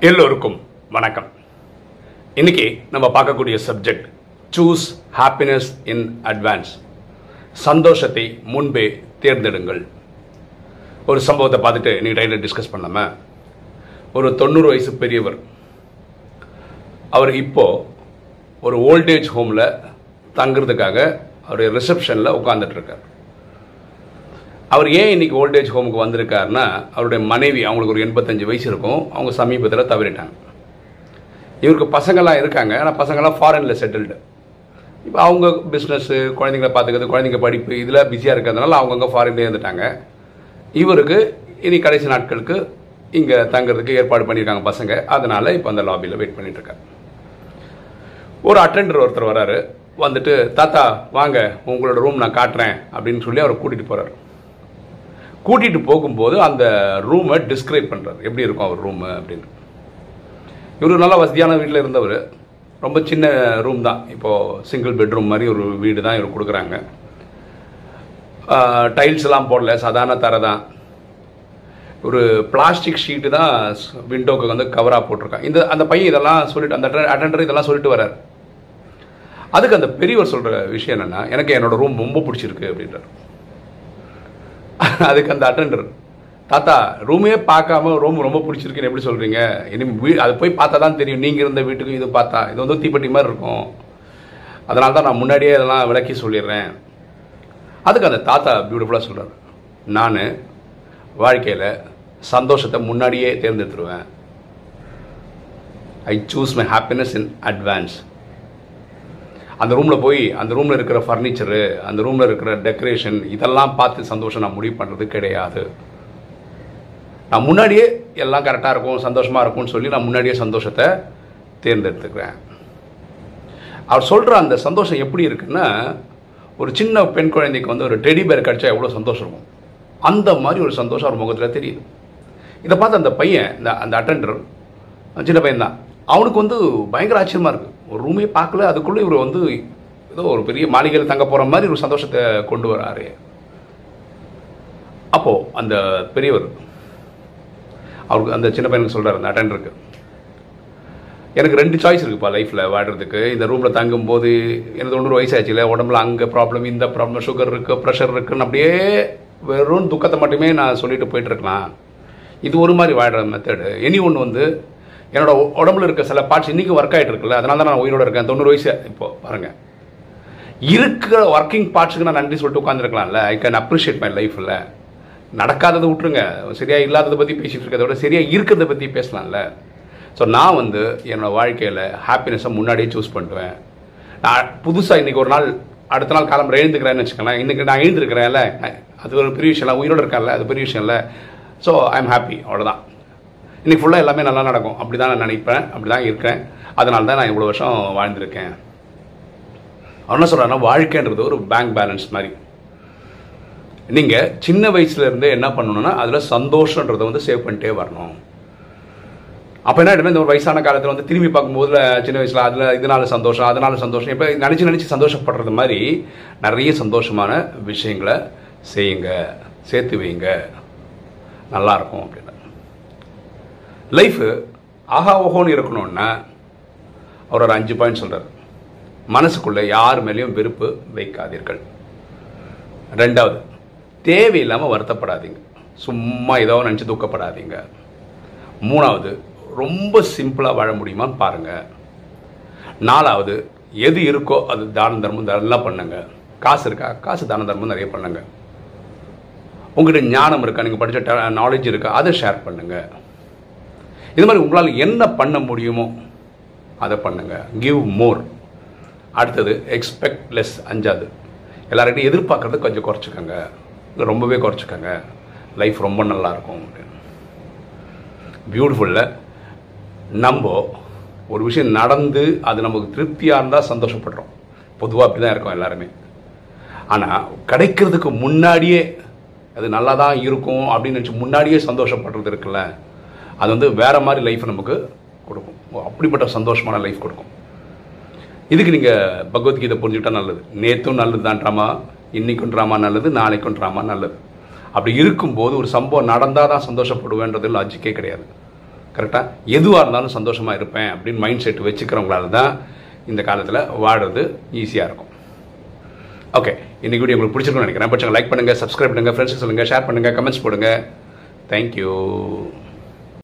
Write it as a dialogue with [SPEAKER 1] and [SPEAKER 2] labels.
[SPEAKER 1] எல்லோருக்கும் வணக்கம். இன்னைக்கு நம்ம பார்க்கக்கூடிய subject choose happiness in advance சந்தோஷத்தை முன்பே தேர்ந்தெடுங்கள். ஒரு சம்பவத்தை பார்த்துட்டு நீங்கள் டைரில் டிஸ்கஸ் பண்ணாம ஒரு தொண்ணூறு வயசு பெரியவர் அவர் இப்போ ஒரு ஓல்டேஜ் ஹோமில் தங்குறதுக்காக அவருடைய ரிசப்ஷனில் உட்காந்துட்டு இருக்கார். அவர் ஏன் இன்னைக்கு ஓல்டேஜ் ஹோமுக்கு வந்திருக்காருன்னா அவருடைய மனைவி அவங்களுக்கு ஒரு எண்பத்தஞ்சு வயசு இருக்கும் அவங்க சமீபத்தில் தவறிட்டாங்க. இவருக்கு பசங்கள்லாம் இருக்காங்க ஆனால் பசங்கள்லாம் ஃபாரினில் செட்டில்டு இப்போ அவங்க பிஸ்னஸ்ஸு குழந்தைங்கள பார்த்துக்கிறது குழந்தைங்க படிப்பு இதில் பிஸியாக இருக்கிறதுனால அவங்கவுங்க ஃபாரின்லேயே இருந்துட்டாங்க. இவருக்கு இனி கடைசி நாட்களுக்கு இங்கே தங்குறதுக்கு ஏற்பாடு பண்ணியிருக்காங்க பசங்க. அதனால் இப்போ அந்த லாபியில் வெயிட் பண்ணிட்டு ஒரு அட்டெண்டர் ஒருத்தர் வராரு வந்துட்டு தாத்தா வாங்க உங்களோட ரூம் நான் காட்டுறேன் அப்படின்னு சொல்லி அவரை கூட்டிகிட்டு போகிறாரு கூட்டிகிட்டு போகும்போது அந்த ரூமை டிஸ்கிரைப் பண்ணுறாரு எப்படி இருக்கும் அவர் ரூமு அப்படின்னு. இவர் நல்லா வசதியான வீட்டில் இருந்தவர். ரொம்ப சின்ன ரூம் தான். இப்போது சிங்கிள் பெட்ரூம் மாதிரி ஒரு வீடு தான் இவர் கொடுக்குறாங்க. டைல்ஸ் எல்லாம் போடல. சாதாரண தரை தான். ஒரு பிளாஸ்டிக் ஷீட்டு தான் விண்டோக்கு வந்து கவராக போட்டிருக்கான் இந்த அந்த பையன் இதெல்லாம் சொல்லிட்டு அந்த அட்டெண்டர் இதெல்லாம் சொல்லிட்டு வர்றார். அதுக்கு அந்த பெரியவர் சொல்கிற விஷயம் என்னென்னா எனக்கு என்னோட ரூம் ரொம்ப பிடிச்சிருக்கு அப்படின்றார். அதுக்கு அந்த அட்டெண்டர் தாத்தா ரூமே பார்க்காம ரூம் ரொம்ப பிடிச்சிருக்குன்னு எப்படி சொல்கிறீங்க இனி வீ அது போய் பார்த்தா தான் தெரியும். நீங்கள் இருந்த வீட்டுக்கு இது பார்த்தா. இது வந்து தீப்பெட்டி மாதிரி இருக்கும். அதனால தான் நான் முன்னாடியே இதெல்லாம் விளக்கி சொல்லிடுறேன். அதுக்கு அந்த தாத்தா பியூட்டிஃபுல்லாக சொல்கிறார் நான் வாழ்க்கையில் சந்தோஷத்தை முன்னாடியே தேர்ந்தெடுத்துருவேன். I choose my happiness in advance அந்த ரூமில் போய் அந்த ரூமில் இருக்கிற ஃபர்னிச்சரு அந்த ரூமில் இருக்கிற டெக்கரேஷன் இதெல்லாம் பார்த்து சந்தோஷம் நான் முடிவு பண்ணுறது கிடையாது. நான் முன்னாடியே எல்லாம் கரெக்டாக இருக்கும் சந்தோஷமாக இருக்கும்னு சொல்லி நான் முன்னாடியே சந்தோஷத்தை தேர்ந்தெடுத்துக்கிறேன். அவர் சொல்கிற அந்த சந்தோஷம் எப்படி இருக்குன்னா ஒரு சின்ன பெண் குழந்தைக்கு வந்து ஒரு டெடி பேர் கிடச்சா எவ்வளோ சந்தோஷம் இருக்கும்? அந்த மாதிரி ஒரு சந்தோஷம் அவர் முகத்தில் தெரியுது. இதை பார்த்து அந்த பையன் இந்த அந்த அட்டெண்டர் சின்ன பையன் தான் அவனுக்கு வந்து பயங்கர ஆச்சரியமாக இருக்குது ஒரு ரூமே பார்க்கல அதுக்குள்ளே இவர் வந்து ஏதோ ஒரு பெரிய மாளிகையில் தங்க போகிற மாதிரி ஒரு சந்தோஷத்தை கொண்டு வராரு. அப்போது அந்த பெரியவர் அவருக்கு அந்த சின்ன பையனுக்கு சொல்கிறார் அந்த அட்டெண்டருக்கு எனக்கு ரெண்டு சாய்ஸ் இருக்குப்பா லைஃப்பில் வாடுறதுக்கு இந்த ரூமில் தங்கும்போது எனக்கு தொண்ணூறு வயசாச்சு இல்லை உடம்புல அங்கே ப்ராப்ளம் இந்த ப்ராப்ளம் சுகர் இருக்குது ப்ரெஷர் இருக்குன்னு அப்படியே வெறும் துக்கத்தை மட்டுமே நான் சொல்லிட்டு போயிட்டுருக்கலாம் இது ஒரு மாதிரி வாடுற மெத்தடு இனி ஒன்று வந்து என்னோட உடம்புல இருக்க சில பார்ட்ஸ் இன்றைக்கும் ஒர்க் ஆகிட்டு இருக்குல்ல அதனால தான் நான் உயிரோட இருக்கேன். தொண்ணூறு வயசு இப்போ பாருங்கள் இருக்கிற ஒர்க்கிங் பார்ட்ஸுக்கு நான் நன்றி சொல்லிட்டு உட்காந்துருக்கலாம்ல ஐ கேன் அப்ரிஷியேட் மை லைஃப்பில் நடக்காததை விட்டுருங்க. சரியாக இல்லாததை பற்றி பேசிகிட்டு இருக்கிறத விட சரியாக இருக்கிறத பற்றி பேசலாம்ல. ஸோ நான் வந்து என்னோடய வாழ்க்கையில் ஹாப்பினஸை முன்னாடியே சூஸ் பண்ணுவேன் நான் புதுசாக இன்றைக்கி ஒரு நாள் அடுத்த நாள் காலம் எழுந்துக்கிறேன்னு வச்சுக்கோங்களேன். இன்றைக்கி நான் எழுந்திருக்கிறேன்ல. அது ஒரு பெரிய விஷயம் இல்லை உயிரோடு இருக்கேன்ல அது பெரிய விஷயம் இல்லை ஸோ ஐ எம் ஹாப்பி அவ்வளோதான் இன்றைக்கி ஃபுல்லாக எல்லாமே நல்லா நடக்கும். அப்படி தான் நான் நினைப்பேன். அப்படி தான் இருக்கேன். அதனால தான் நான் இவ்வளோ வருஷம் வாழ்ந்திருக்கேன். அவன் என்ன சொல்கிறான்னா வாழ்க்கைன்றது ஒரு பேங்க் பேலன்ஸ் மாதிரி. நீங்கள் சின்ன வயசுலேருந்தே என்ன பண்ணணும்னா அதில் சந்தோஷன்றதை வந்து சேவ் பண்ணிட்டே வரணும். அப்போ என்ன இந்த ஒரு வயசான காலத்தில் வந்து திரும்பி பார்க்கும்போது சின்ன வயசில் அதில் இதனால சந்தோஷம் அதனால சந்தோஷம் இப்போ நினச்சி நினச்சி சந்தோஷப்படுறது மாதிரி நிறைய சந்தோஷமான விஷயங்களை செய்யுங்க. சேர்த்து வைங்க. நல்லாயிருக்கும் அப்படின்னு லைஃபு ஆஹா ஓஹோன்னு இருக்கணும்னா அவர் ஒரு அஞ்சு பாயிண்ட் சொல்கிறார் மனசுக்குள்ளே யார் மேலேயும் வெறுப்பு வைக்காதீர்கள். ரெண்டாவது தேவையில்லாமல் வருத்தப்படாதீங்க. சும்மா ஏதோ நினச்சி துக்கப்படாதீங்க. மூணாவது ரொம்ப சிம்பிளாக வாழ முடியுமான்னு பாருங்கள் நாலாவது எது இருக்கோ அது தான தர்மம் நல்லா பண்ணுங்க. காசு இருக்கா? காசு தான தர்மம் நிறைய பண்ணுங்க. உங்கள்கிட்ட ஞானம் இருக்கா? நீங்கள் படித்த நாலேஜ் இருக்கா? அதை ஷேர் பண்ணுங்கள் இது மாதிரி உங்களால் என்ன பண்ண முடியுமோ அதை பண்ணுங்கள் கிவ் மோர் அடுத்தது எக்ஸ்பெக்ட் லெஸ் அஞ்சாவது எல்லார்கிட்டையும் எதிர்பார்க்குறது கொஞ்சம் குறைச்சிக்கோங்க. ரொம்பவே குறைச்சிக்கோங்க. லைஃப் ரொம்ப நல்லாயிருக்கும் பியூட்டிஃபுல்ல நம்ம ஒரு விஷயம் நடந்து அது நமக்கு திருப்தியாக இருந்தால் சந்தோஷப்படுறோம். பொதுவாக அப்படி தான் இருக்கோம் எல்லாருமே. ஆனால் கிடைக்கிறதுக்கு முன்னாடியே அது நல்லா தான் இருக்கும் அப்படின்னு நினச்சி முன்னாடியே சந்தோஷப்படுறது இருக்குல்ல? அது வந்து வேற மாதிரி லைஃப் நமக்கு கொடுக்கும். அப்படிப்பட்ட சந்தோஷமான லைஃப் கொடுக்கும். இதுக்கு நீங்கள் பகவத்கீதை புரிஞ்சுக்கிட்டா நல்லது. நேற்றும் நல்லது தான் ட்ராமா. இன்றைக்கும் ட்ராமா நல்லது நாளைக்கும் ட்ராமா நல்லது. அப்படி இருக்கும்போது ஒரு சம்பவம் நடந்தால் தான் சந்தோஷப்படுவேன்றது லாஜிக்கே கிடையாது. கரெக்டாக எதுவாக இருந்தாலும் சந்தோஷமாக இருப்பேன் அப்படின்னு மைண்ட் செட் வச்சுக்கிறவங்களால தான் இந்த காலத்தில் வாடுறது ஈஸியாக இருக்கும். ஓகே இன்னைக்கு வீடியோ உங்களுக்கு பிடிச்சிருக்கும்னு நினைக்கிறேன். பட்சங்க லைக் பண்ணுங்கள் சப்ஸ்கிரைப் பண்ணுங்கள் ஃப்ரெண்ட்ஸுக்கு சொல்லுங்கள் ஷேர் பண்ணுங்கள் கமெண்ட்ஸ் போடுங்க. தேங்க்யூ